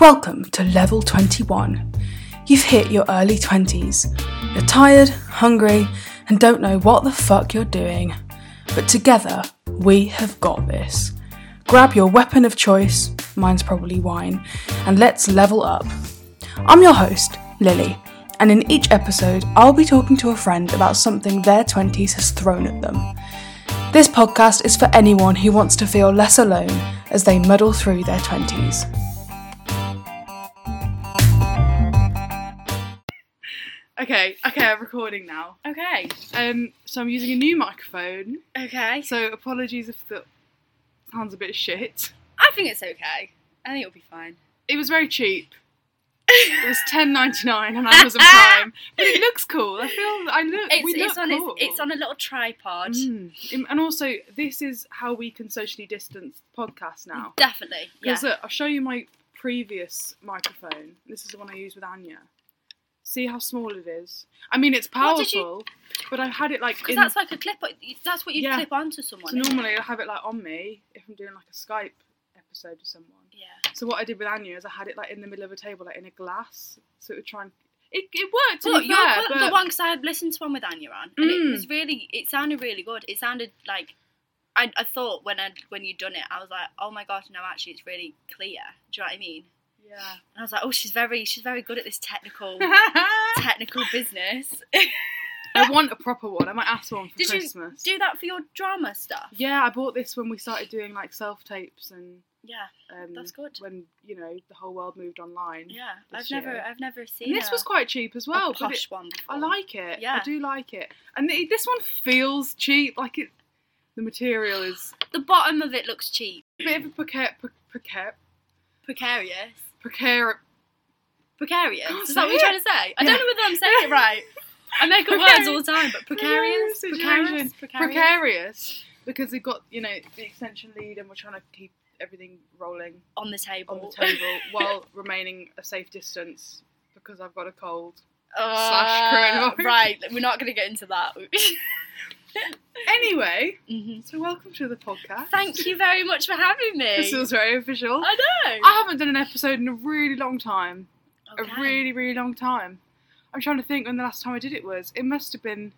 Welcome to Level 21. You've hit your early 20s. You're tired, hungry, and don't know what the fuck you're doing. But together, we have got this. Grab your weapon of choice, mine's probably wine, and let's level up. I'm your host, Lily, and in each episode, I'll be talking to a friend about something their 20s has thrown at them. This podcast is for anyone who wants to feel less alone as they muddle through their 20s. Okay, okay, I'm recording now. Okay. Um, so I'm using a new microphone. Okay. So apologies if the sounds a bit shit. I think it's okay. I think it'll be fine. It was very cheap. It was ten ninety nine on Amazon Prime, but it looks cool. I feel I look. It's, we look it's on cool. its, it's on a little tripod. Mm. And also, this is how we can socially distance podcasts now. Definitely. Yeah. Because look, I'll show you my previous microphone. This is the one I used with Anya. See how small it is. I mean, it's did you- powerful, but I've had it like Because in. that's like a clip. That's what you Yeah. clip onto someone. so it? normally I have it like on me if I'm doing like a Skype episode with someone. Yeah. So what I did with Anya is I had it like in the middle of a table, like in a glass, so it would try and it, it worked. To But be you're fair, the but one because I had listened to one with Anya on, and it Mm. was really. It sounded really good. It sounded like. I, I thought when I when you'd done it, I was like, oh my god, no, actually, it's really clear. Do you know what I mean? Yeah. And I was like, oh, she's very she's very good at this technical technical business. I want a proper one. I might ask one for Did you Christmas. do that for your drama stuff? Yeah, I bought this when we started doing like self tapes and Yeah, um, That's good. when you know the whole world moved online. yeah. I've never. I've never seen And this was quite cheap as well. but it- posh one. Before. I like it. Yeah. I do like it. And the, this one feels cheap. Like it, the material is the bottom of it looks cheap, a bit of a precar, pre- precar, precarious. Precar, Precarious. Is that what you're trying to say? I don't know whether I'm saying it right. I make up words all the time, but precarious, precarious, precarious. precarious because we've got you know the extension lead and we're trying to keep everything rolling on the table. on the table while remaining a safe distance because I've got a cold. Uh, Slash coronavirus. right, we're not going to get into that. Anyway, Mhm. so welcome to the podcast. Thank you very much for having me. This feels very official. I know. I haven't done an episode in a really long time. Okay. A really, really long time. I'm trying to think when the last time I did it was. It must have been.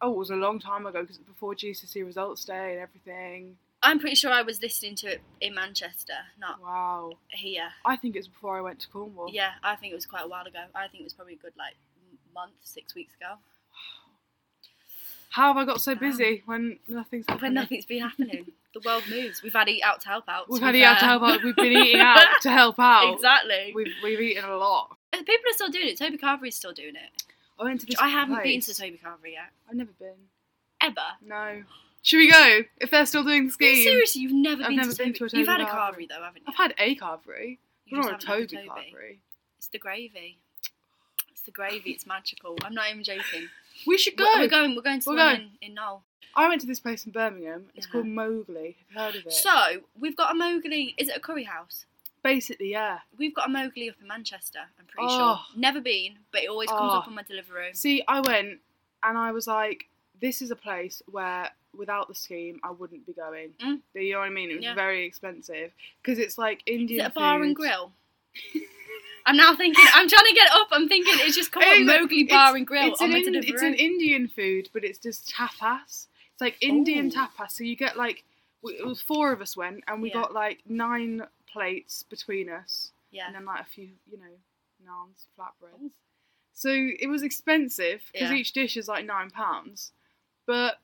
Oh, it was a long time ago because before GCSE results day and everything. I'm pretty sure I was listening to it in Manchester, not Wow. here. I think it was before I went to Cornwall. Yeah, I think it was quite a while ago. I think it was probably a good like month, six weeks ago. How have I got so busy when nothing's happening? When nothing's been happening, the world moves. We've had eat out to help out. We've had eat out to help out. We've been eating out to help out. exactly. We've we've eaten a lot. And People are still doing it. Toby Carvery's still doing it. I went to this. I haven't been to Toby Carvery yet. I've never been. Ever. No. Should we go if they're still doing the scheme? seriously, you've never I've been never to been Toby. to a You've had a Carvery. Though, haven't you? I've had a carvery, You but just not a had Toby carvery. It's the gravy. It's the gravy. It's magical. I'm not even joking. We should go. We're, we're going. We're going to We're going. in, in Knowle. I went to this place in Birmingham. It's Uh-huh. called Mowgli. Have you heard of it? So we've got a Mowgli. Is it a curry house? Basically, yeah. We've got a Mowgli up in Manchester. I'm pretty Oh. sure. Never been, but it always comes Oh. up on my delivery. See, I went and I was like, this is a place where without the scheme I wouldn't be going. Mm. You know what I mean? It was Yeah. very expensive because it's like Is Indian. it a bar food. and grill? I'm now thinking. I'm trying to get up. I'm thinking it's just called It's- Mowgli Bar and Grill It's on an, in- it's an Indian food, but it's just tapas. It's like Indian Ooh. tapas. So you get like, we- it was four of us went, and we Yeah. got like nine plates between us, yeah. and then like a few, you know, naans, flatbreads. So it was expensive because Yeah. each dish is like nine pounds, but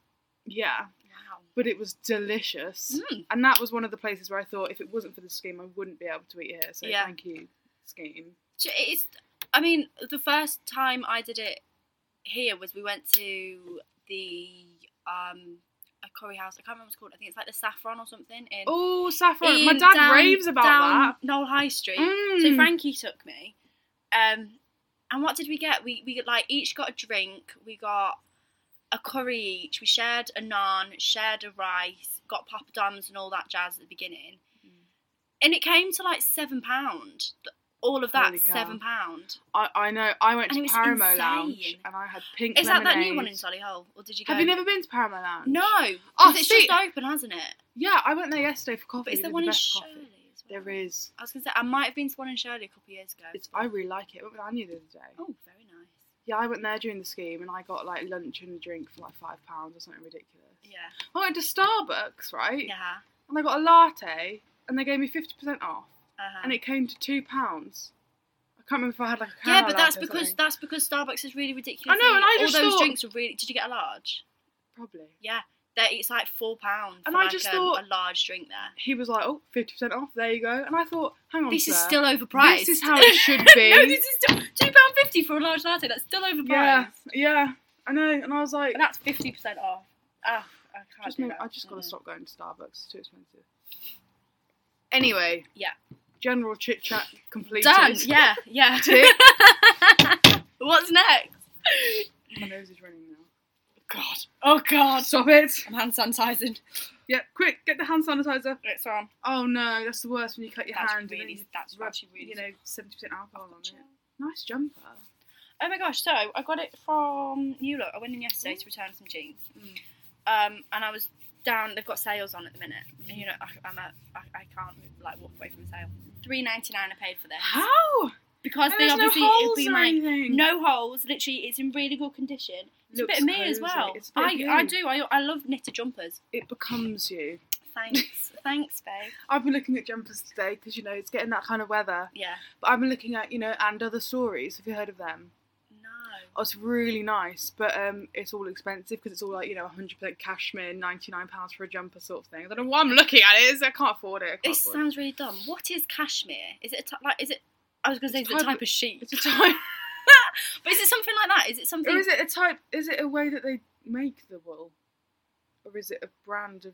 yeah, Wow. but it was delicious. Mm. And that was one of the places where I thought if it wasn't for the scheme, I wouldn't be able to eat here. So Yeah. thank you, scheme. So It's. I mean, the first time I did it here was we went to the um a curry house. I can't remember what it's called. I think it's like the Saffron or something in. Oh, saffron! My dad down- raves about that. Knowle High Street. So Mm. Frankie took me. Um, and what did we get? We we like each got a drink. We got a curry each. We shared a naan, shared a rice, got poppadoms and all that jazz at the beginning. Mm. And it came to like seven pound. All of that seven pound. I, I know. I went And to was Paramo Lounge and I had pink Is that that new one in Solihull, or did you go? Have you never been to Paramo Lounge? No, oh, 'cause Oh, it's see- just open, hasn't it? Yeah, I went there yesterday for coffee. But it's They the one in best Shirley coffee. as well. There is. I was gonna say I might have been to one in Shirley a couple of years ago. It's. I really like it. I went with Anya the other day. oh, very nice. Yeah, I went there during the scheme and I got like lunch and a drink for like five pounds or something ridiculous. Yeah. I went to Starbucks, right? Yeah. And I got a latte and they gave me fifty percent off, Uh-huh. and it came to two pounds. I can't remember if I had like a yeah, but that's because something. that's because Starbucks is really ridiculous. I know, and I just all those thought- drinks are really. Did you get a large? probably. Yeah, that it's like four pounds. And for I just a, thought- a large drink there. He was like, "Oh, 50 percent off. There you go." And I thought, "Hang on, This is still overpriced. This is how it should be. no, this is still two pound fifty for a large latte. That's still overpriced. Yeah, yeah, I know." And I was like, and that's fifty percent off. Ah, I can't just do make-. I just got to Mm. stop going to Starbucks. It's too expensive. Anyway. Yeah. General chit chat completed. Done. Yeah, yeah. What's next? My nose is running now. God. Oh God. Stop it. I'm hand sanitizing. Yeah, quick, get the hand sanitizer. It's on. Oh no, that's the worst when you cut your That's hand really- then you that's rub, actually really- you know, seventy percent alcohol on it. Nice jumper. Oh my gosh! So I got it from New Look. I went in yesterday to return some jeans, Mm. um, and I was down. They've got sales on at the minute, and mm. you know I, I'm a, I, I can't like walk away from sale. Three ninety nine I paid for this How? because And they there's no obviously holes been or like anything. no holes. Literally, it's in really good condition. It's Looks a bit of me as well. It's a bit I of you. I do. I I love knitted jumpers. It becomes you. Thanks, thanks, babe. I've been looking at jumpers today because you know it's getting that kind of weather. Yeah. But I've been looking at you know and other stories. Have you heard of them? Oh, it's really nice, but um, it's all expensive because it's all like you know 100% cashmere, 99 pounds for a jumper sort of thing. I don't know why I'm looking at it. I can't afford it. Can't This afford it. sounds really dumb. What is cashmere? Is it a t- like? Is it? I was going to say, It's is it a type of sheep? It's a type, But is it something like that? Is it something? or is it a type? Is it a way that they make the wool, or is it a brand of?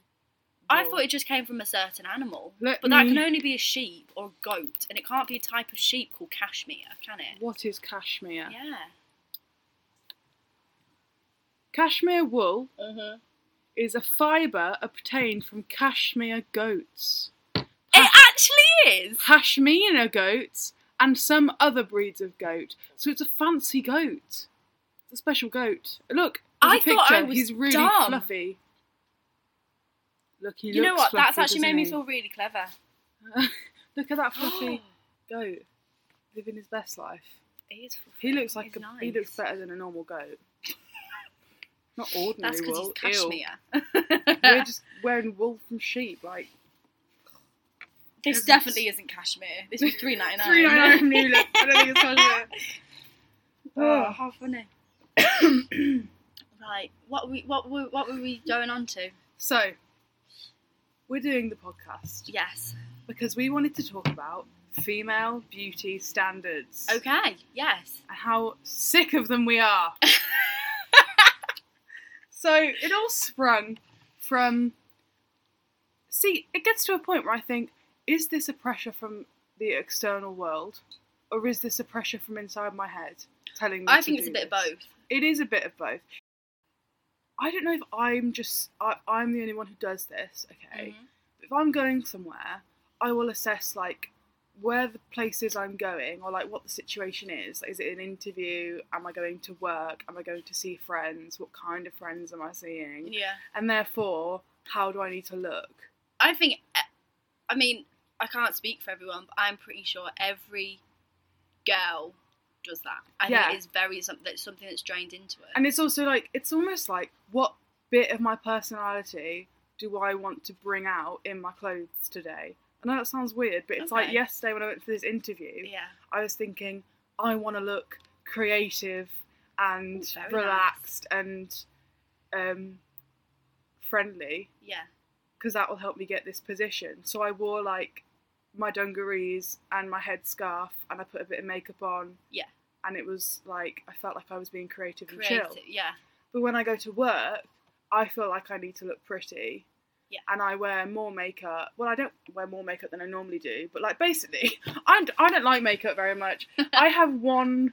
I thought it just came from a certain animal. Let But that me- can only be a sheep or a goat, and it can't be a type of sheep called cashmere, can it? What is cashmere? Yeah. Cashmere wool Mm-hmm. is a fibre obtained from cashmere goats, It actually is. Pashmina goats, and some other breeds of goat. So it's a fancy goat. It's a special goat. Look, I a thought. I was He's really dumb. fluffy. Look, he You know what? That's actually made me feel really clever. Look at that fluffy goat living his best life. He is. He looks like a, nice. he looks better than a normal goat. Not ordinary That's because wool. he's ew. cashmere. We're just wearing wool from sheep, like this Peasants. definitely isn't cashmere. This was three ninety nine. three ninety nine from. I don't think it's cashmere. Oh, how funny. right. What we what were what were we going on to? So, we're doing the podcast Yes. because we wanted to talk about female beauty standards Okay. Yes. and how sick of them we are. so, it all sprung from. See, it gets to a point where I think, is this a pressure from the external world, or is this a pressure from inside my head telling me? I think it's a bit of both. It is a bit of both. I don't know if I'm just I, I'm the only one who does this. Okay, Mhm. if I'm going somewhere, I will assess like where the places I'm going or like what the situation is. Is it an interview? Am I going to work? Am I going to see friends? What kind of friends am I seeing? Yeah. And therefore, how do I need to look? I think, eh, I mean, I can't speak for everyone, but I'm pretty sure every girl does that. I Yeah. think it's very something that's something that's drained into it. And it's also like it's almost like what bit of my personality do I want to bring out in my clothes today? I know that sounds weird, but it's like yesterday when I went for this interview, yeah, I was thinking I want to look creative and Ooh, relaxed and um, friendly yeah, because that will help me get this position. So I wore like my dungarees and my headscarf, and I put a bit of makeup on. Yeah. And it was like I felt like I was being creative and chill. Yeah, But when I go to work, I feel like I need to look pretty. Yeah. And I wear more makeup. Well, I don't wear more makeup than I normally do, but like basically, I'm, I don't like makeup very much. I have one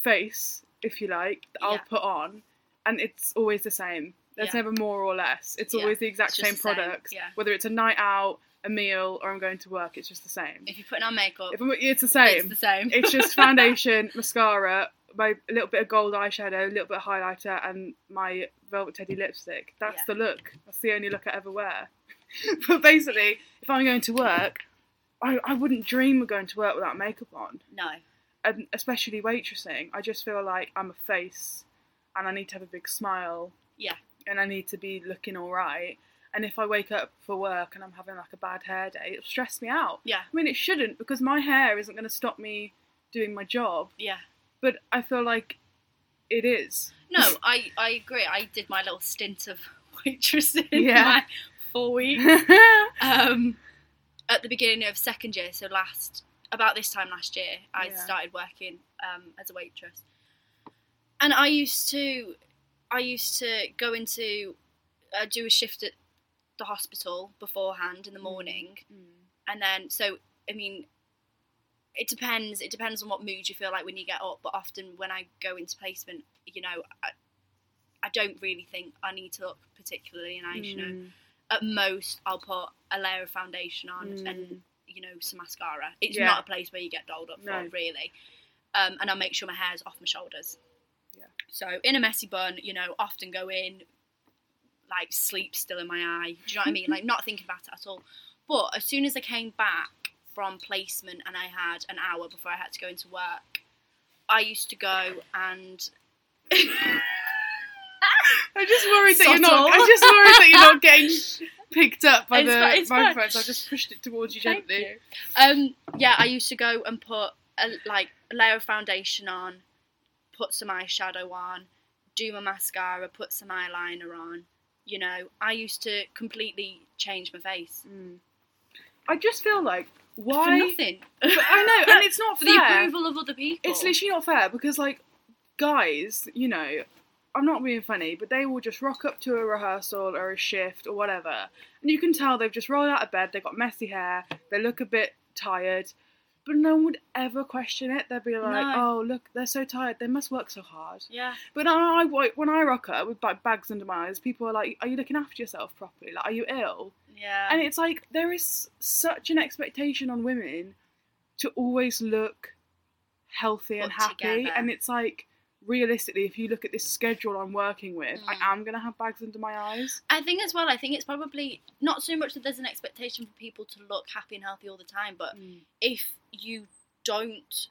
face, if you like, that I'll Yeah. put on, and it's always the same. There's Yeah. never more or less. It's Yeah, always the exact it's just same the same, products. yeah. Whether it's a night out, a meal, or I'm going to work, it's just the same. if you're putting on makeup, If I'm, it's the same. it's the same. It's just foundation, mascara, my a little bit of gold eyeshadow, a little bit of highlighter, and my Velvet Teddy lipstick. That's Yeah. the look. That's the only look I ever wear. but basically, if I'm going to work, I, I wouldn't dream of going to work without makeup on, No. and especially waitressing. I just feel like I'm a face, and I need to have a big smile. Yeah. And I need to be looking all right. And if I wake up for work and I'm having like a bad hair day, it'll stress me out. Yeah. I mean, it shouldn't because my hair isn't going to stop me doing my job. Yeah. But I feel like it is. No, I, I agree. I did my little stint of waitressing, Yeah. my four weeks, um, at the beginning of second year. So last, about this time last year, I Yeah. started working um, as a waitress, and I used to, I used to go into, uh, do a shift at the hospital beforehand in the morning, and then so I mean. It depends. It depends on what mood you feel like when you get up. But often when I go into placement, you know, I, I don't really think I need to look particularly nice. You know, Mm. at most I'll put a layer of foundation on Mm. and you know some mascara. It's Yeah. not a place where you get dolled up No. for really. Um, and I'll make sure my hair's off my shoulders. Yeah. So in a messy bun, you know, often go in like sleep still in my eye. Do you know what I mean? Like not thinking about it at all. But as soon as I came back from placement and I had an hour before I had to go into work, I used to go and I'm just worried that you're not. I'm just worried that you're not getting picked up by It's the it's microphone. So I just pushed it towards you Thank gently. you. Um, yeah, I used to go and put a, like a layer of foundation on, put some eyeshadow on, do my mascara, put some eyeliner on. You know, I used to completely change my face Mm. I just feel like why? for nothing. But I know, and it's not for fair. the approval of other people. It's literally not fair because like guys, you know, I'm not being funny, but they will just rock up to a rehearsal or a shift or whatever, and you can tell they've just rolled out of bed. They've got messy hair. They look a bit tired. But no one would ever question it. They'd be like, No. "Oh, look, they're so tired. They must work so hard." yeah, But I, I- when I rock up with bags under my eyes, people are like, "Are you looking after yourself properly? Like, are you ill?" Yeah, And it's like there is such an expectation on women to always look healthy and happy, together. and it's like realistically, if you look at this schedule I'm working with, Mm. I am gonna have bags under my eyes. I think as well. I think it's probably not so much that there's an expectation for people to look happy and healthy all the time, but if you don't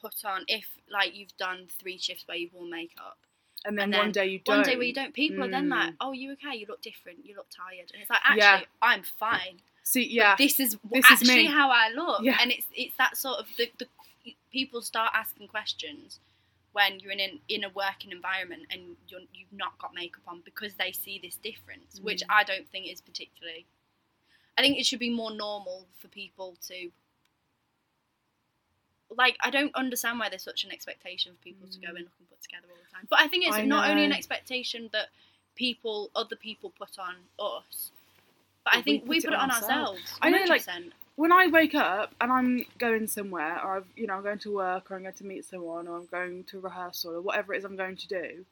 put on, if like you've done three shifts where you've worn makeup, And then and one day you don't. one day where you don't, people are then like, Mm. "Oh, you okay? You look different. You look tired." And it's like, actually, Yeah. I'm fine. See, But yeah, this is This is actually me. how I look. Yeah. And it's it's that sort of the, the people start asking questions when you're in an, in a working environment and you're, you've not got makeup on because they see this difference, which Mm. I don't think is particularly. I think it should be more normal for people to. Like I don't understand why there's such an expectation for people to go Mm. and look and put together all the time. But I think it's I not only an expectation that people, other people, put on us, but I But we think we put put it it on on ourselves. ourselves. I know, like, when I wake up and I'm going somewhere, or I've, you know, I'm going to work, or I'm going to meet someone, or I'm going to rehearsal, or whatever it is I'm going to do,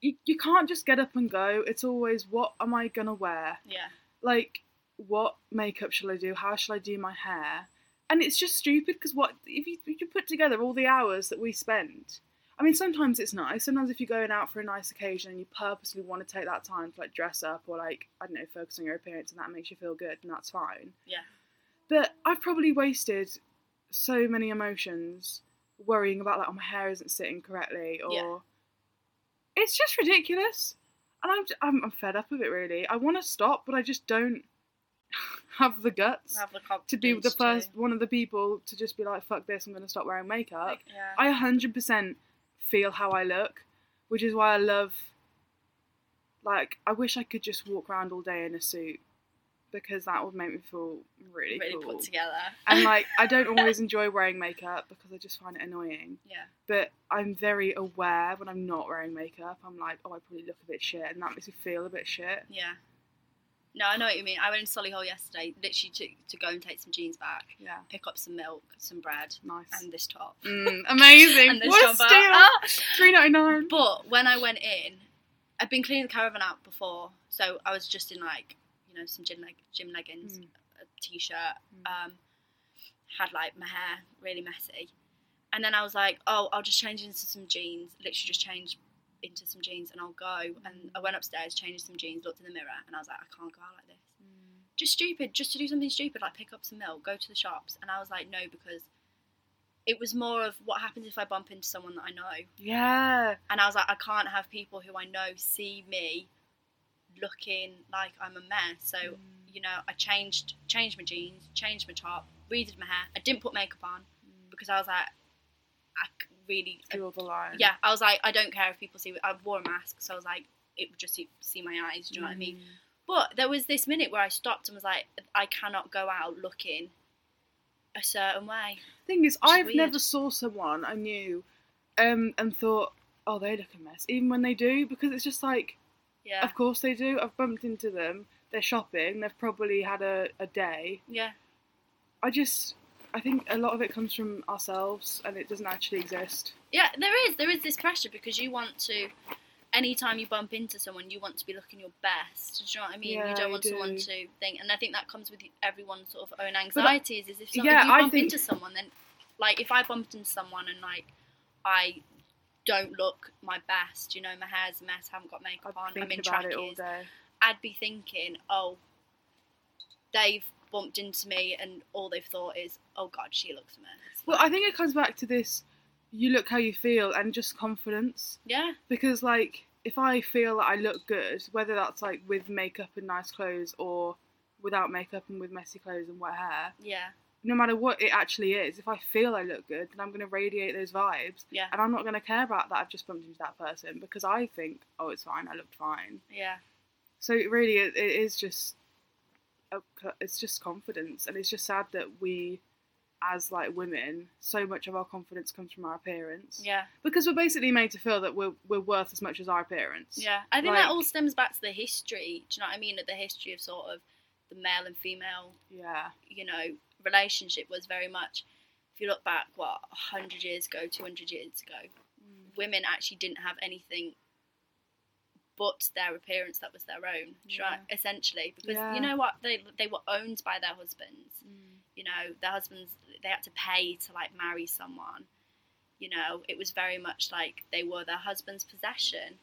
you, you can't just get up and go. It's always, what am I gonna wear? yeah. Like, what makeup shall I do? How shall I do my hair? And it's just stupid because what if you, if you put together all the hours that we spend? I mean, sometimes it's nice. Sometimes if you're going out for a nice occasion and you purposely want to take that time to like dress up or like I don't know, focus on your appearance and that makes you feel good, and that's fine. Yeah. But I've probably wasted so many emotions worrying about like, oh, my hair isn't sitting correctly, or Yeah. it's just ridiculous. And I'm, I'm fed up of it. Really, I want to stop, but I just don't have the guts Have the to be the first one of the people to just be like, fuck this, I'm going to stop wearing makeup. Like, yeah. I 100% feel how I look, which is why I love. Like, I wish I could just walk around all day in a suit because that would make me feel really, really cool. put together. and like, I don't always enjoy wearing makeup because I just find it annoying. yeah. But I'm very aware when I'm not wearing makeup. I'm like, oh, I probably look a bit shit, and that makes me feel a bit shit. Yeah. No, I know what you mean. I went in Solihull yesterday, literally to, to go and take some jeans back, Yeah, pick up some milk, some bread, nice. and this top. Mm, amazing. and this what jumper. Ah! Three ninety nine. But when I went in, I'd been cleaning the caravan out before, so I was just in like, you know, some gym leg- gym leggings, Mm. a t-shirt, Mm. um, had like my hair really messy, and then I was like, oh, I'll just change into some jeans. Literally just change into some jeans and I'll go. And I went upstairs, changed some jeans, looked in the mirror, and I was like, I can't go out like this. just stupid, just to do something stupid like pick up some milk, go to the shops, and I was like, no, because it was more of what happens if I bump into someone that I know, Yeah. and I was like, I can't have people who I know see me looking like I'm a mess. So Mm. you know, I changed changed my jeans, changed my top, redid my hair. I didn't put makeup on because I was like, I really, Draw the line. yeah, I was like, I don't care if people see. I wore a mask, so I was like, it would just see, see my eyes. Do you know what I mean? Mm. But there was this minute where I stopped and was like, I cannot go out looking a certain way. Thing is, I've weird. never saw someone I knew, um, and thought, oh, they look a mess, even when they do, because it's just like, Yeah, of course they do. I've bumped into them. They're shopping. They've probably had a, a day. yeah, I just, I think a lot of it comes from ourselves, and it doesn't actually exist. yeah. There is there is this pressure because you want to. Anytime you bump into someone, you want to be looking your best. Do you know what I mean? Yeah, you don't want someone do. to think, and I think that comes with everyone's sort of own anxieties. Is if, some, yeah, if you bump think- into someone, then like if I bumped into someone and like I don't look my best, you know, my hair's a mess, I haven't got makeup on, I'm in thinking about it all trackies. I'd be thinking, oh, they've bumped into me, and all they've thought is, oh God, she looks a mess. Well, I think it comes back to this: you look how you feel, and just confidence. yeah, Because like, if I feel that I look good, whether that's like with makeup and nice clothes, or without makeup and with messy clothes and wet hair, yeah, no matter what it actually is, if I feel I look good, then I'm going to radiate those vibes, yeah, and I'm not going to care about that I've just bumped into that person because I think, oh, it's fine, I looked fine. yeah, So it really, it, it is just, Uh, it's just confidence, and it's just sad that we, as like women, so much of our confidence comes from our appearance. yeah, Because we're basically made to feel that we're we're worth as much as our appearance. yeah. I think Like- that all stems back to the history. Do you know what I mean? That the history of sort of the male and female, Yeah. you know, relationship was very much. If you look back, what hundred years ago, two hundred years ago, mm. women actually didn't have anything but their appearance that was their own, do you know, Yeah. essentially. Because Yeah. you know what, they they were owned by their husbands. Mm. You know, their husbands they had to pay to like marry someone. You know, it was very much like they were their husband's possession.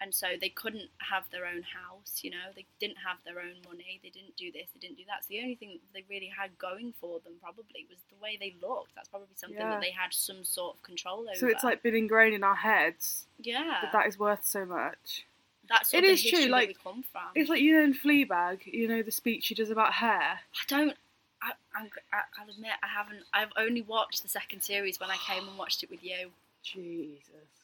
And so they couldn't have their own house, you know, they didn't have their own money, they didn't do this, they didn't do that. So the only thing they really had going for them probably was the way they looked. That's probably something Yeah. that they had some sort of control over. So it's like been ingrained in our heads yeah, that that is worth so much. That's it is true, like, we come from. It's like you know in Fleabag, you know the speech she does about hair. I don't. I, I, I'll admit I haven't. I've only watched the second series when I came and watched it with you. Jesus.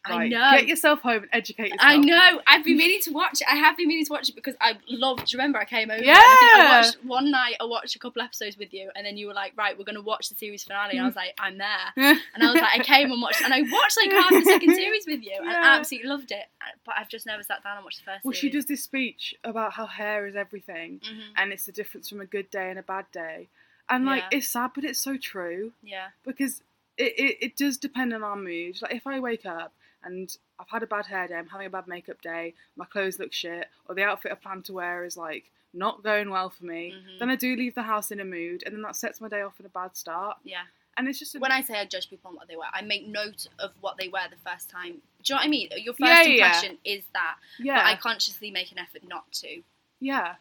I Right, know. Get yourself home and educate yourself. I know. I've been meaning to watch it. I have been meaning to watch it because I loved. Do you remember I came over? and I I Yeah. watched one night. I watched a couple episodes with you, and then you were like, "Right, we're going to watch the series finale." And I was like, "I'm there." And I was like, I came and watched, and I watched like half the second series with you, and Yeah. I absolutely loved it. But I've just never sat down and watched the first. Well, she does this speech about how hair is everything, hmm and it's the difference from a good day and a bad day. And like, Yeah. it's sad, but it's so true Yeah. because it, it, it does depend on our mood. Like, if I wake up and I've had a bad hair day, I'm having a bad makeup day, my clothes look shit, or the outfit I plan to wear is like not going well for me, Mhm. then I do leave the house in a mood, and then that sets my day off in a bad start. Yeah. And it's just a, When I say I judge people on what they wear, I make note of what they wear the first time. Do you know what I mean? Your first Yeah, yeah. impression is that, yeah, but I consciously make an effort not to. yeah,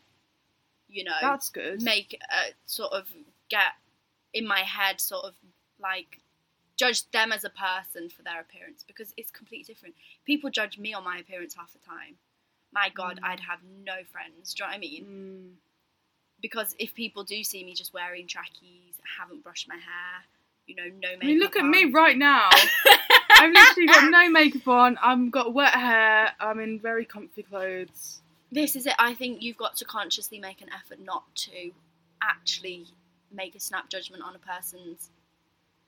You know, that's good. make a sort of get in my head sort of like judge them as a person for their appearance because it's completely different. People judge me on my appearance half the time. My God, Mm. I'd have no friends. Do you know what I mean? Mm, Because if people do see me just wearing trackies, haven't brushed my hair, you know, no makeup. I mean, look at on. me right now. I've literally got no makeup on. I've got wet hair. I'm in very comfy clothes. This is it. I think you've got to consciously make an effort not to actually make a snap judgment on a person's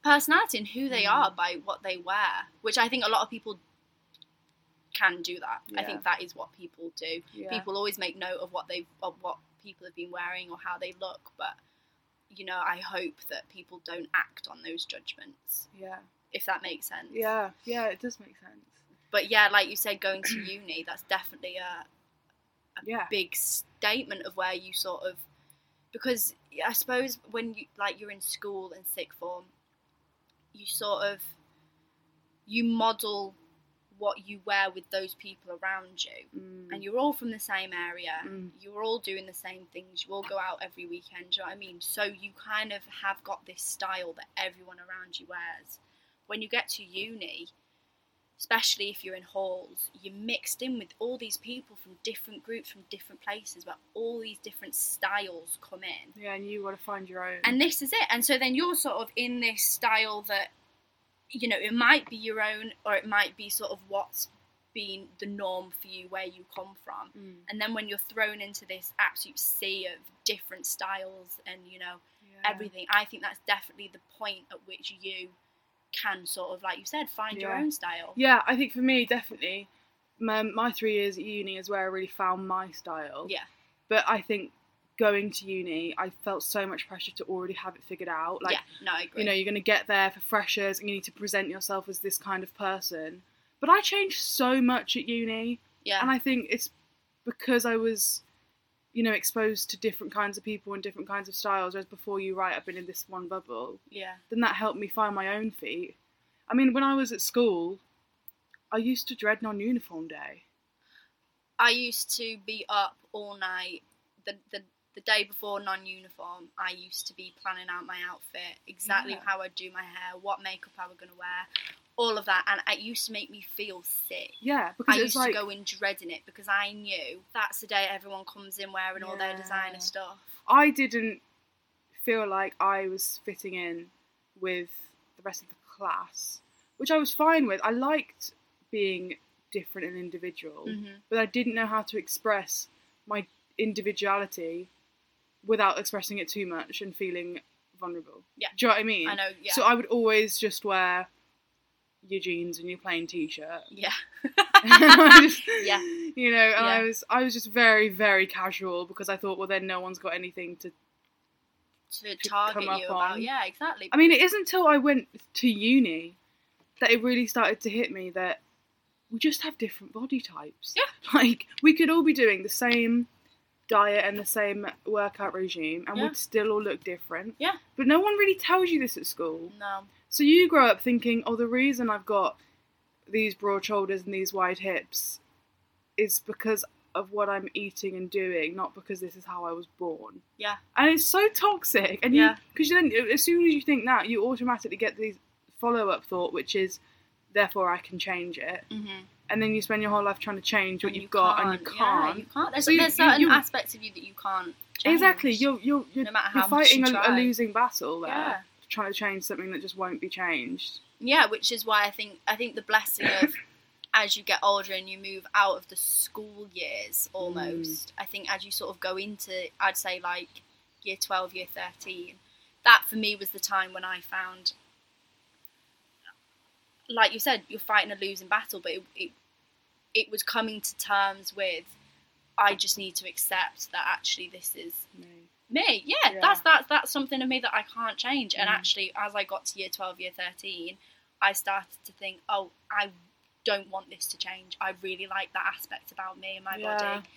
personality and who they Mm. are by what they wear, which I think a lot of people can do that. I think that is what people do. Yeah. People always make note of what they of what people have been wearing or how they look, but you know, I hope that people don't act on those judgments, Yeah. if that makes sense. Yeah. Yeah. It does make sense. But yeah, like you said, going to uni, that's definitely a Yeah. big statement of where you sort of because I suppose when you like you're in school in sixth form, you sort of you model what you wear with those people around you. Mm. And you're all from the same area. Mm. You're all doing the same things. You all go out every weekend. Do you know what I mean? So you kind of have got this style that everyone around you wears. When you get to uni, especially if you're in halls, you're mixed in with all these people from different groups, from different places, where all these different styles come in. yeah, and you got to find your own. And this is it. And so then you're sort of in this style that, you know, it might be your own or it might be sort of what's been the norm for you where you come from. Mm. And then when you're thrown into this absolute sea of different styles and, you know, Yeah. everything, I think that's definitely the point at which you can sort of, like you said, find your own style. Yeah, I think for me, definitely, my, my three years at uni is where I really found my style. Yeah. But I think going to uni, I felt so much pressure to already have it figured out. Like, yeah, no, I agree. you know, you're going to get there for freshers and you need to present yourself as this kind of person. But I changed so much at uni, yeah, and I think it's because I was, you know, exposed to different kinds of people and different kinds of styles. Whereas before you, write, I've been in this one bubble. yeah, Then that helped me find my own feet. I mean, when I was at school, I used to dread non-uniform day. I used to be up all night. The the the day before non-uniform, I used to be planning out my outfit, exactly Yeah. how I'd do my hair, what makeup I was gonna wear, all of that, and it used to make me feel sick. Yeah, because I used like to go in dreading it because I knew that's the day everyone comes in wearing all their designer stuff. I didn't feel like I was fitting in with the rest of the class, which I was fine with. I liked being different and individual, hmm but I didn't know how to express my individuality without expressing it too much and feeling vulnerable. Yeah. Do you know what I mean? I know. Yeah. So I would always just wear your jeans and your plain t-shirt. yeah. yeah. You know, and I was I was just very very casual because I thought, well, then no one's got anything to. to to target come up you about. on. Yeah, exactly. I mean, it isn't until I went to uni that it really started to hit me that we just have different body types. Yeah. Like we could all be doing the same diet and the same workout regime, and Yeah. we'd still all look different. Yeah. But no one really tells you this at school. no. So you grow up thinking, oh, the reason I've got these broad shoulders and these wide hips is because of what I'm eating and doing, not because this is how I was born. Yeah. And it's so toxic. And Yeah. you, because then as soon as you think that, you automatically get this follow up thought, which is, therefore I can change it. Mm-hmm. And then you spend your whole life trying to change what you got, and you can't. Yeah, you can't. There's, So there's you- certain you- aspects of you that you can't. Change. Exactly. You're you're you're, No matter you're fighting a, a losing battle there, Yeah. Trying to change something that just won't be changed. Yeah, which is why I think I think the blessing of as you get older and you move out of the school years mm. almost, I think as you sort of go into I'd say like year twelve, year thirteen, that for me was the time when I found like you said, you're fighting a losing battle, but it it, it was coming to terms with I just need to accept that actually this is me. Yeah, Yeah. that's that's that's something of me that I can't change. And Mm. actually, as I got to year twelve, year thirteen, I started to think, oh, I don't want this to change. I really like that aspect about me and my Yeah. body.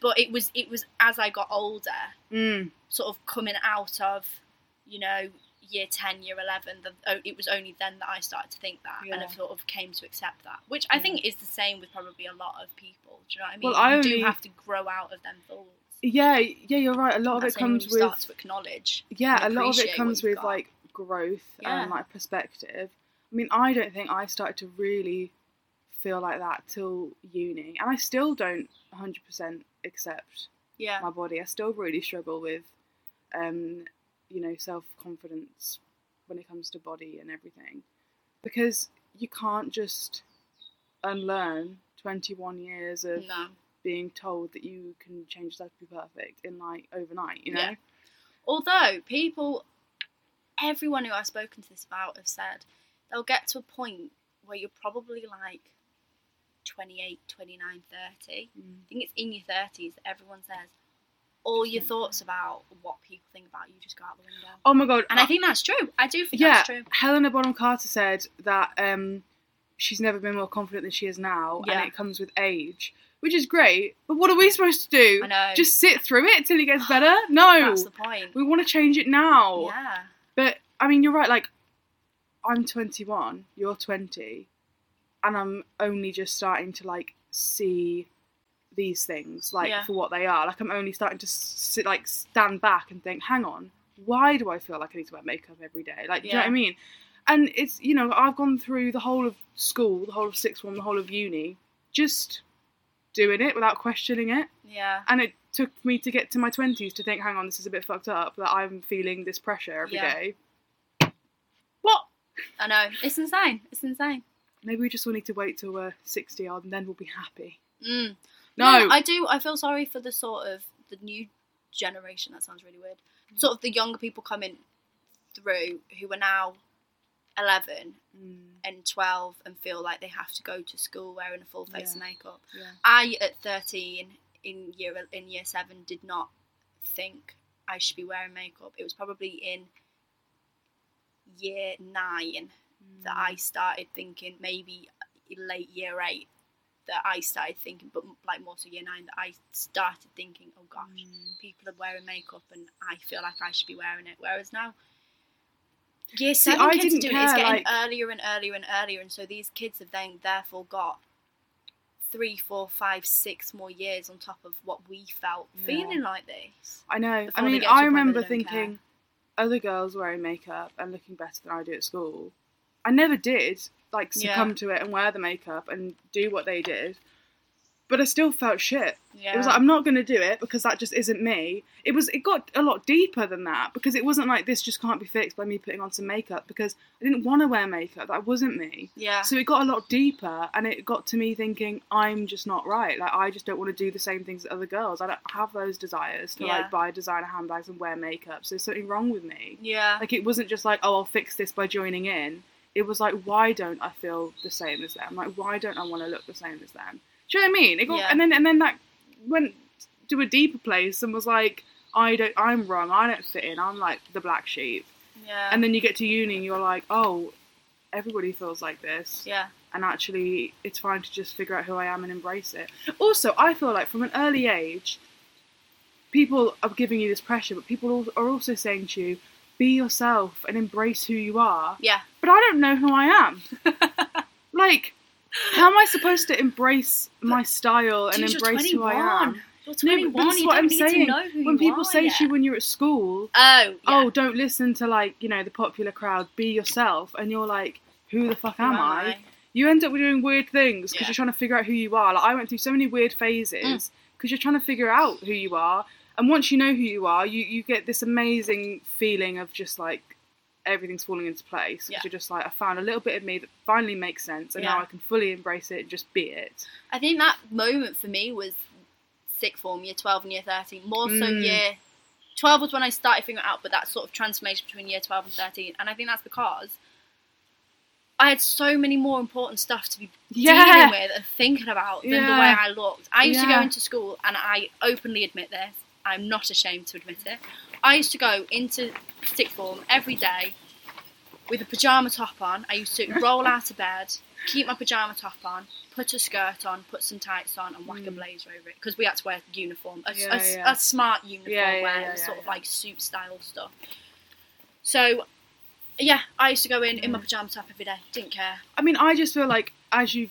But it was it was as I got older, Mm. sort of coming out of, you know, year ten, year eleven. The, it was only then that I started to think that, and I sort of came to accept that, which I Yeah. think is the same with probably a lot of people. Do you know what I mean? Well, I you only- do have to grow out of them thoughts. Yeah, yeah, you're right. A lot of it comes you start with to acknowledge. yeah, a lot of it comes with got. like growth Yeah. and like perspective. I mean, I don't think I started to really feel like that till uni, and I still don't 100% accept Yeah. my body. I still really struggle with, um, you know, self confidence when it comes to body and everything, because you can't just unlearn 21 years of No. Being told that you can change yourself to be perfect in like overnight. You know. Yeah. Although people, everyone who I've spoken to this about have said they'll get to a point where you're probably like 28, 29, 30. Mm. I think it's in your 30s that everyone says all your thoughts about what people think about you just go out the window. Oh my god! And I think that's true. I do think yeah, that's true. Helena Bonham Carter said that um, she's never been more confident than she is now, Yeah. and it comes with age, which is great. But what are we supposed to do? I know. Just sit through it till it gets better? No, That's the point. we want to change it now. Yeah. But I mean, you're right. Like, I'm 21, you're 20. and I'm only just starting to like see these things like Yeah. for what they are. Like I'm only starting to sit like stand back and think, hang on, why do I feel like I need to wear makeup every day? Like, do you know what I mean? And it's you know I've gone through the whole of school, the whole of sixth form, the whole of uni, just doing it without questioning it. Yeah. And it took me to get to my twenties to think, hang on, this is a bit fucked up that I'm feeling this pressure every Yeah. day. What? I know. It's insane. It's insane. Maybe we just all need to wait till we're sixty odd and then we'll be happy. Mm. No, I do. I feel sorry for the sort of the new generation. That sounds really weird. Sort of the younger people coming through who are now eleven Mm, and twelve and feel like they have to go to school wearing a full face Yeah. of makeup. yeah. I at thirteen in year in year seven did not think I should be wearing makeup. It was probably in year nine that Mm. I started thinking maybe late year eight that I started thinking, but like more so year nine that I started thinking, oh gosh, Mm. people are wearing makeup and I feel like I should be wearing it. Whereas now, year See, I kids didn't doing it. It's getting like- earlier and earlier and earlier, and so these kids have then therefore got three, four, five, six more years on top of what we felt Yeah. feeling like this. I know. I mean, get to a I remember don't care. thinking other girls wearing makeup and looking better than I do at school. I never did like Yeah. succumb to it and wear the makeup and do what they did, but I still felt shit. Yeah. It was like I'm not going to do it because that just isn't me. It was. It got a lot deeper than that because it wasn't like this just can't be fixed by me putting on some makeup because I didn't want to wear makeup. That wasn't me. yeah. So it got a lot deeper, and it got to me thinking I'm just not right. Like I just don't want to do the same things that other girls. I don't have those desires to Yeah. like buy designer handbags and wear makeup. So there's something wrong with me. yeah. Like it wasn't just like oh I'll fix this by joining in. It was like why don't I feel the same as them? Like why don't I want to look the same as them? Do you know what I mean? It got, Yeah. And then and then that went to a deeper place and was like I don't I'm wrong. I don't fit in. I'm like the black sheep. yeah. And then you get to uni and you're like oh everybody feels like this yeah. and actually it's fine to just figure out who I am and embrace it. Also, I feel like from an early age, people are giving you this pressure, but people are also saying to you, be yourself and embrace who you are. Yeah. But I don't know who I am. like, how am I supposed to embrace my style and Dude, embrace who I am? 21. You're 21. but, but this you what I'm saying. to know who when people say yet. to you when you're at school, Oh, yeah. oh, don't listen to like, you know, the popular crowd, be yourself, and you're like, who the fuck Who am I? you end up doing weird things because Yeah. you're trying to figure out who you are. Like I went through so many weird phases mm. because you're trying to figure out who you are. And once you know who you are, you, you get this amazing feeling of just like everything's falling into place. Yeah. You're just like I found a little bit of me that finally makes sense, and now I can fully embrace it and just be it. I think that moment for me was sixth form, year 12 and year 13. More so Mm. year 12 was when I started figuring it out, but that sort of transformation between year 12 and 13. And I think that's because I had so many more important stuff to be Yeah. dealing with and thinking about than the way I looked. I used to go into school, and I openly admit this. I'm not ashamed to admit it. I used to go into sixth form every day with a pajama top on. I used to roll out of bed, keep my pajama top on, put a skirt on, put some tights on, and whack a Mm. blazer over it because we had to wear uniform, a, Yeah, a- yeah. a smart uniform Yeah, wear, sort of like suit style stuff. So, yeah, I used to go in in my pajama top every day. Didn't care. I mean, I just feel like as you,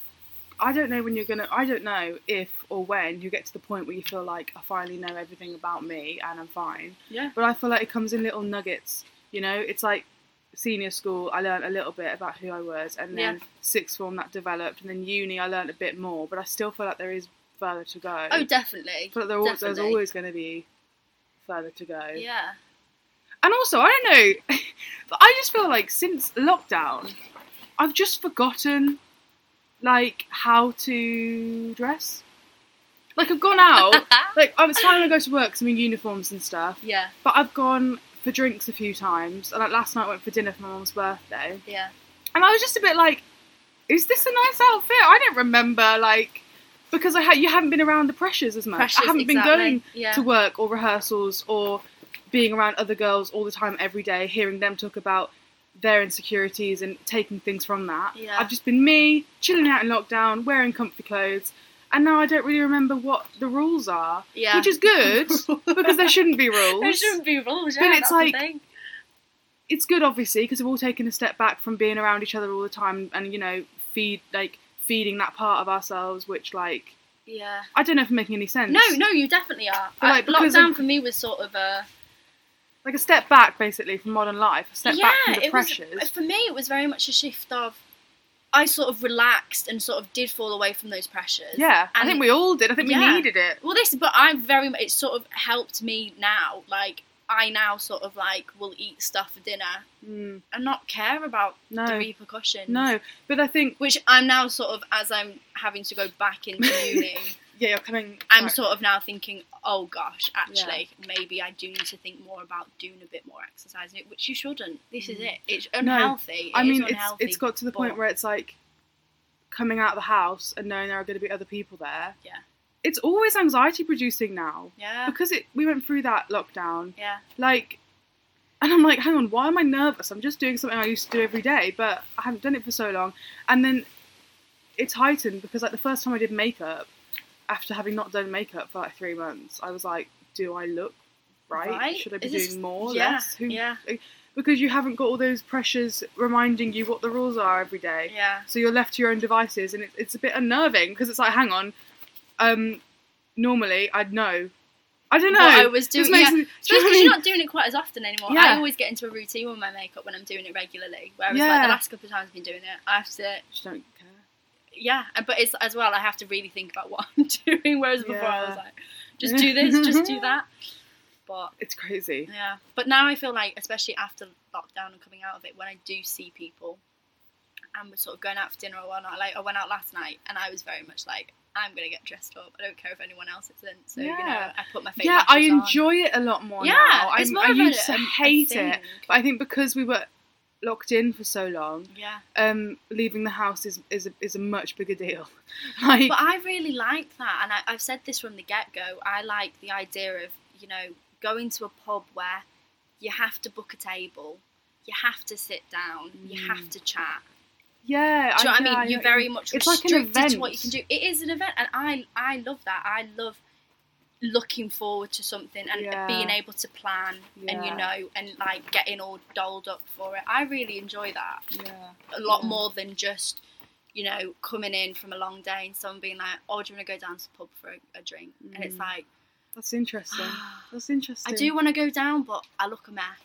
I don't know when you're gonna. I don't know if or when you get to the point where you feel like I finally know everything about me and I'm fine. Yeah. But I feel like it comes in little nuggets. You know, it's like senior school. I learned a little bit about who I was, and then Yeah. sixth form that developed, and then uni I learned a bit more. But I still feel like there is further to go. Oh, definitely. But there al- there's always going to be further to go. Yeah. And also, I don't know, but I just feel like since lockdown, I've just forgotten like how to dress. Like I've gone out, like oh, it's fine to go to work I'm in uniforms and stuff. yeah. But I've gone for drinks a few times. And like last night, I went for dinner for my mum's birthday, Yeah. and I was just a bit like, "Is this a nice outfit?" I don't remember like because I had you haven't been around the pressures as much. Pressures, I haven't been going Yeah. to work or rehearsals or being around other girls all the time every day, hearing them talk about their insecurities and taking things from that. Yeah. I've just been me, chilling out in lockdown, wearing comfy clothes, and now I don't really remember what the rules are, Yeah. which is good because there shouldn't be rules. There shouldn't be rules, But it's like-. It's good, obviously, because we've all taken a step back from being around each other all the time and you know feed like feeding that part of ourselves, which like Yeah. I don't know if I'm making any sense. No, no, you definitely are. But, like, I- lockdown of- for me was sort of a like a step back basically from modern life, a step yeah. back from the it was pressures. for me. It was very much a shift of. I sort of relaxed and sort of did fall away from those pressures. yeah, I think we all did. I think Yeah. we needed it. Well, this, but I'm very much. It sort of helped me now. Like I now sort of like will eat stuff for dinner Mm, and not care about no, the repercussions. no, but I think Which I'm now sort of as I'm having to go back into uni. Yeah, you're coming. I'm sort of now thinking, oh gosh, actually, maybe I do need to think more about doing a bit more exercise, which you shouldn't. This is mm. it. It's unhealthy. It I mean, it's it's got to the point where it's like coming out of the house and knowing there are going to be other people there. Yeah. It's always anxiety producing now yeah, because it we went through that lockdown. yeah, Like, and I'm like, hang on, why am I nervous? I'm just doing something I used to do every day, but I haven't done it for so long. And then it's heightened because like the first time I did makeup, after having not done makeup for like three months, I was like, do I look right? Right? Should I be Is this- doing more, yeah, less? Who, yeah. Because you haven't got all those pressures reminding you what the rules are every day. yeah. So you're left to your own devices, and it, it's a bit unnerving because it's like, hang on, um, normally I'd know. I don't know. What I was doing, makes yeah. do you know what I because you're not doing it quite as often anymore. Yeah. I always get into a routine with my makeup when I'm doing it regularly. Whereas like the last couple of times I've been doing it, I have to Just don't. Yeah, uh, but it's as well. I have to really think about what I'm doing. Whereas before I was like, just do this, just do that. But It's crazy. yeah, but now I feel like, especially after lockdown and coming out of it, when I do see people, and we're sort of going out for dinner or whatnot. Like I went out last night, and I was very much like, I'm gonna get dressed up. I don't care if anyone else isn't. So you know, Yeah. I put my Yeah, I lashes on. enjoy it a lot more Yeah, now. it's I'm- more I a- used to a- a hate it, but I think because we were locked in for so long, Yeah, um, leaving the house is is a, is a much bigger deal. like, but I really like that, and I, I've said this from the get go. I like the idea of you know going to a pub where you have to book a table, you have to sit down, you Mm. have to chat. yeah, Do you know what I yeah, mean? You're yeah. very much It's like an restricted to what you can do. It is an event, and I I love that. I love looking forward to something and Yeah. being able to plan and you know and like getting all dolled up for it. I really enjoy that Yeah. a lot Yeah. more than just you know coming in from a long day and someone being like, "Oh, do you want to go down to the pub for a, a drink?" And it's Mm. like, That's interesting. That's interesting. I do want to go down, but I look a mess.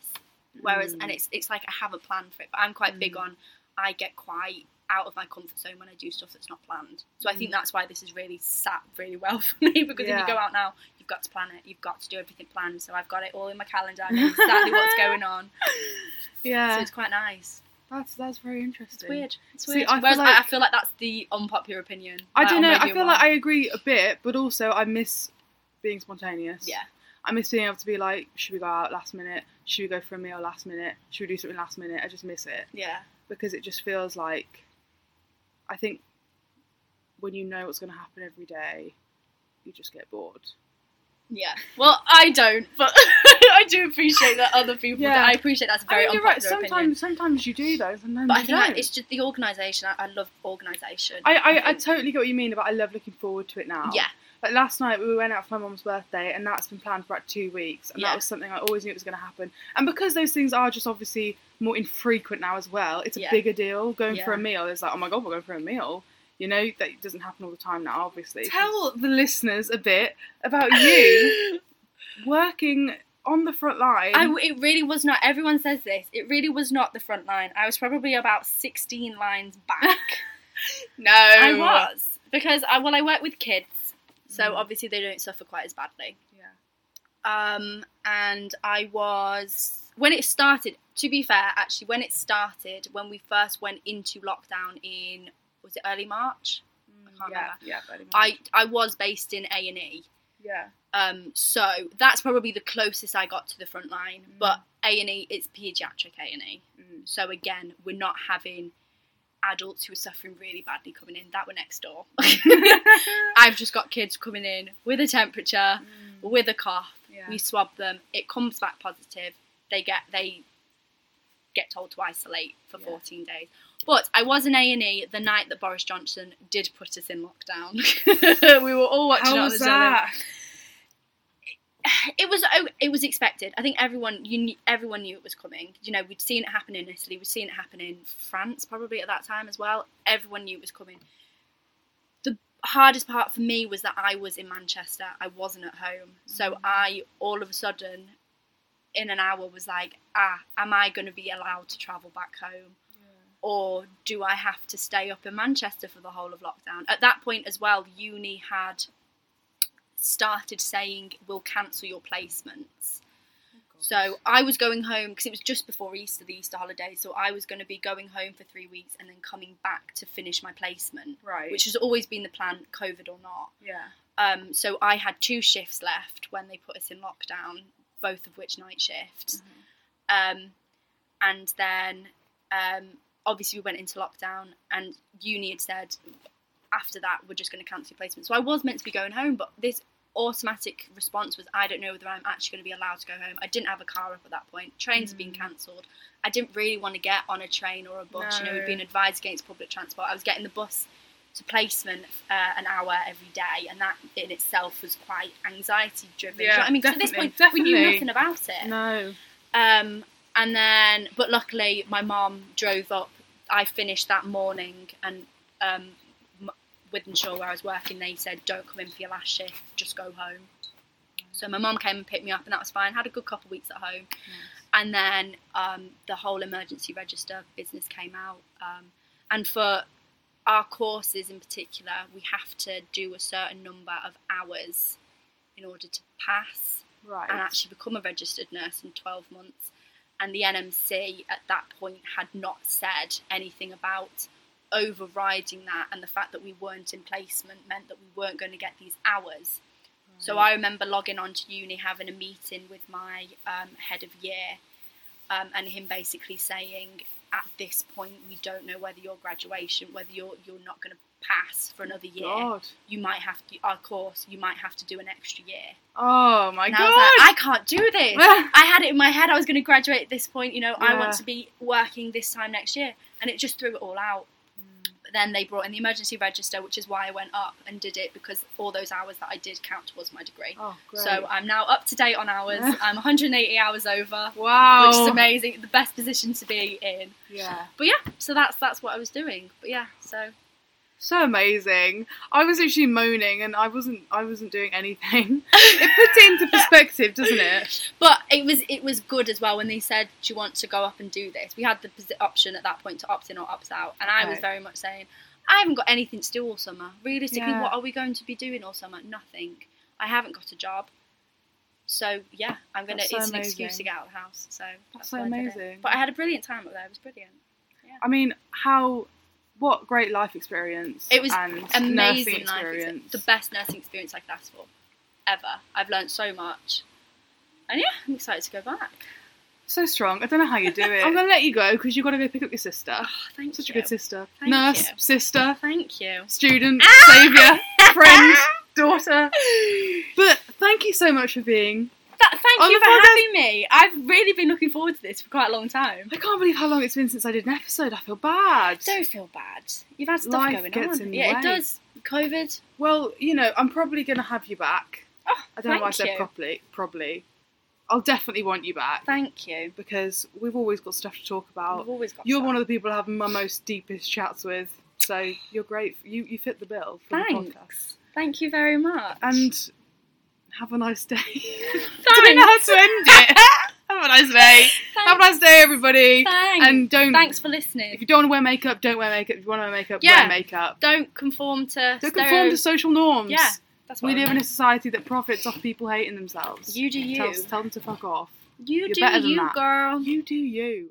Whereas, Mm. and it's it's like I have a plan for it, but I'm quite big Mm. on. I get quite out of my comfort zone when I do stuff that's not planned. So I think Mm. that's why this has really sat really well for me because if you go out now, you've got to plan it. You've got to do everything planned. So I've got it all in my calendar. I know exactly what's going on. Yeah, So it's quite nice. that's that's very interesting. It's weird. It's See, weird. I feel Whereas I, I like- feel like that's the unpopular opinion. I like, don't know. I feel One. like I agree a bit, but also I miss being spontaneous. Yeah. I miss being able to be like, should we go out last minute? Should we go for a meal last minute? Should we do something last minute? I just miss it Yeah. because it just feels like, I think, when you know what's going to happen every day, you just get bored. Yeah. Well, I don't, but I do appreciate that other people. Yeah. I appreciate that's a very I mean, you're right. Sometimes, opinion. sometimes you do though. Sometimes But I think like, it's just the organisation. I, I love organisation. I, I, I totally get what you mean about I love looking forward to it now. Yeah. Like last night we went out for my mum's birthday and that's been planned for about two weeks and Yeah. that was something I always knew it was going to happen. And because those things are just obviously more infrequent now as well, it's a Yeah. bigger deal. Going for a meal is like, oh my god, we're going for a meal. You know, that doesn't happen all the time now, obviously. Tell the listeners a bit about you working on the front line. I, it really was not. Everyone says this. It really was not the front line. I was probably about sixteen lines back. no. I was because I well I work with kids, so Mm. obviously they don't suffer quite as badly. Yeah. Um, and I was when it started. To be fair, actually, when it started, when we first went into lockdown in was it early March? I can't yeah, remember. yeah, very much. I I was based in A and E. yeah. Um, so that's probably the closest I got to the front line. Mm. But A and E, it's paediatric A and E. Mm. So again, we're not having adults who are suffering really badly coming in. That were next door. I've just got kids coming in with a temperature, Mm. with a cough. Yeah. We swab them. It comes back positive. They get they get told to isolate for Yeah. 14 days. But I was in A and E the night that Boris Johnson did put us in lockdown. we were all watching it How on was the that? it was oh, it was expected. I think everyone you knew, everyone knew it was coming. You know, we'd seen it happen in Italy, we'd seen it happen in France probably at that time as well. Everyone knew it was coming. The hardest part for me was that I was in Manchester. I wasn't at home. So Mm. I all of a sudden in an hour was like, ah, am I going to be allowed to travel back home? Or do I have to stay up in Manchester for the whole of lockdown? At that point as well, uni had started saying we'll cancel your placements. So I was going home because it was just before Easter, the Easter holidays. So I was going to be going home for three weeks and then coming back to finish my placement, Right. which has always been the plan, COVID or not. yeah. Um, so I had two shifts left when they put us in lockdown, both of which night shifts. Um, and then um, obviously we went into lockdown, and uni had said after that we're just going to cancel your placement. So I was meant to be going home, but this automatic response was I don't know whether I'm actually going to be allowed to go home. I didn't have a car up at that point. Trains had been cancelled. I didn't really want to get on a train or a bus. You know, we'd No. been advised against public transport. I was getting the bus to placement uh, an hour every day, and that in itself was quite anxiety driven. Yeah, I mean, at this definitely, point we knew nothing about it. No. Um, and then, but luckily, my mom drove up. I finished that morning, and um, M- sure where I was working, they said, "Don't come in for your last shift. Just go home." So my mom came and picked me up, and that was fine. Had a good couple of weeks at home, and then um, the whole emergency register business came out. Um, and for our courses in particular, we have to do a certain number of hours in order to pass Right. and actually become a registered nurse in 12 months. And the NMC at that point had not said anything about overriding that, and the fact that we weren't in placement meant that we weren't going to get these hours. So I remember logging on to uni, having a meeting with my um, head of year, um, and him basically saying, at this point, we don't know whether your graduation, whether you're you're not going to pass for another year. God. You might have to, our course, you might have to do an extra year. Oh my And god. I like, I can't do this. I had it in my head I was going to graduate at this point. You know, I want to be working this time next year, and it just threw it all out. But then they brought in the emergency register, which is why I went up and did it because all those hours that I did count towards my degree. oh, great. So I'm now up to date on hours. I'm 180 hours over, wow. which is amazing. The best position to be in. Yeah. But yeah, so that's that's what I was doing. But yeah, so So amazing. I was actually moaning and I wasn't I wasn't doing anything. it puts it into perspective, doesn't it? But it was it was good as well when they said, "Do you want to go up and do this?" We had the option at that point to opt in or opt out, and I was very much saying, "I haven't got anything to do all summer. Realistically, Yeah. what are we going to be doing all summer? Nothing. I haven't got a job, so yeah, I'm gonna. So it's an excuse to get out of the house. So that's, so why I amazing. But I had a brilliant time up there. It was brilliant. I mean, how what great life experience. It was Amazing life experience. The best nursing experience I could ask for, ever. I've learned so much, and yeah, I'm excited to go back. So strong. I don't know how you do it. it. I'm gonna let you go because you've got to go pick up your sister. Oh, thank Such you. a good sister. Thank Nurse, you. sister, Thank you. student, ah! saviour, friend, daughter. But thank you so much for being. That, thank you for having me. I've really been looking forward to this for quite a long time. I can't believe how long it's been since I did an episode. I feel bad. Don't feel bad. You've had stuff Life going gets on. in the yeah, way. it does. COVID. Well, you know, I'm probably going to have you back. Oh, I don't know why I said you. properly. Probably. I'll definitely want you back Thank you. because we've always got stuff to talk about. We've always got. You're stuff. one of the people I have my most deepest chats with, so you're great. You you fit the bill for the podcast. Thanks. Thank you very much. And have a nice day. I don't know how to end it. have a nice day. Have a nice day, everybody. Thanks. And don't. Thanks for listening. If you don't want to wear makeup, don't wear makeup. If you want to wear makeup, Yeah. wear makeup. Don't conform to. Don't stereo- conform to social norms. Yeah, that's what We I live in a society that profits off people hating themselves. You do you. Tell, tell them to fuck off. You You're do better than you, that. girl. You do you.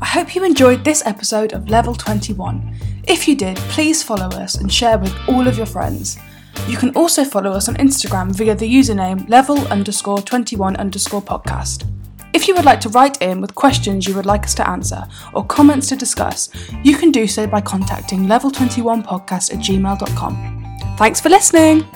I hope you enjoyed this episode of Level 21. If you did, please follow us and share with all of your friends. You can also follow us on Instagram via the username level underscore 21 underscore podcast. If you would like to write in with questions you would like us to answer or comments to discuss, you can do so by contacting level21podcast at gmail.com. Thanks for listening!